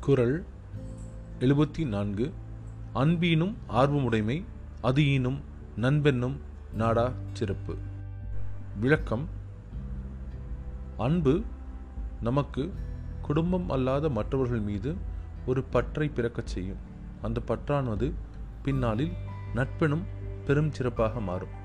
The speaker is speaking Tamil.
குரல் எழுபத்தி நான்கு. அன்பீனும் ஆர்வமுடைமை அது ஈனும் நண்பென்னும் நாடா சிறப்பு. விளக்கம் அன்பு நமக்கு குடும்பம் அல்லாத மற்றவர்கள் மீது ஒரு பற்றை பிறக்கச் செய்யும். அந்த பற்றானது பின்னாளில் நட்பெனும் பெரும் சிறப்பாக மாறும்.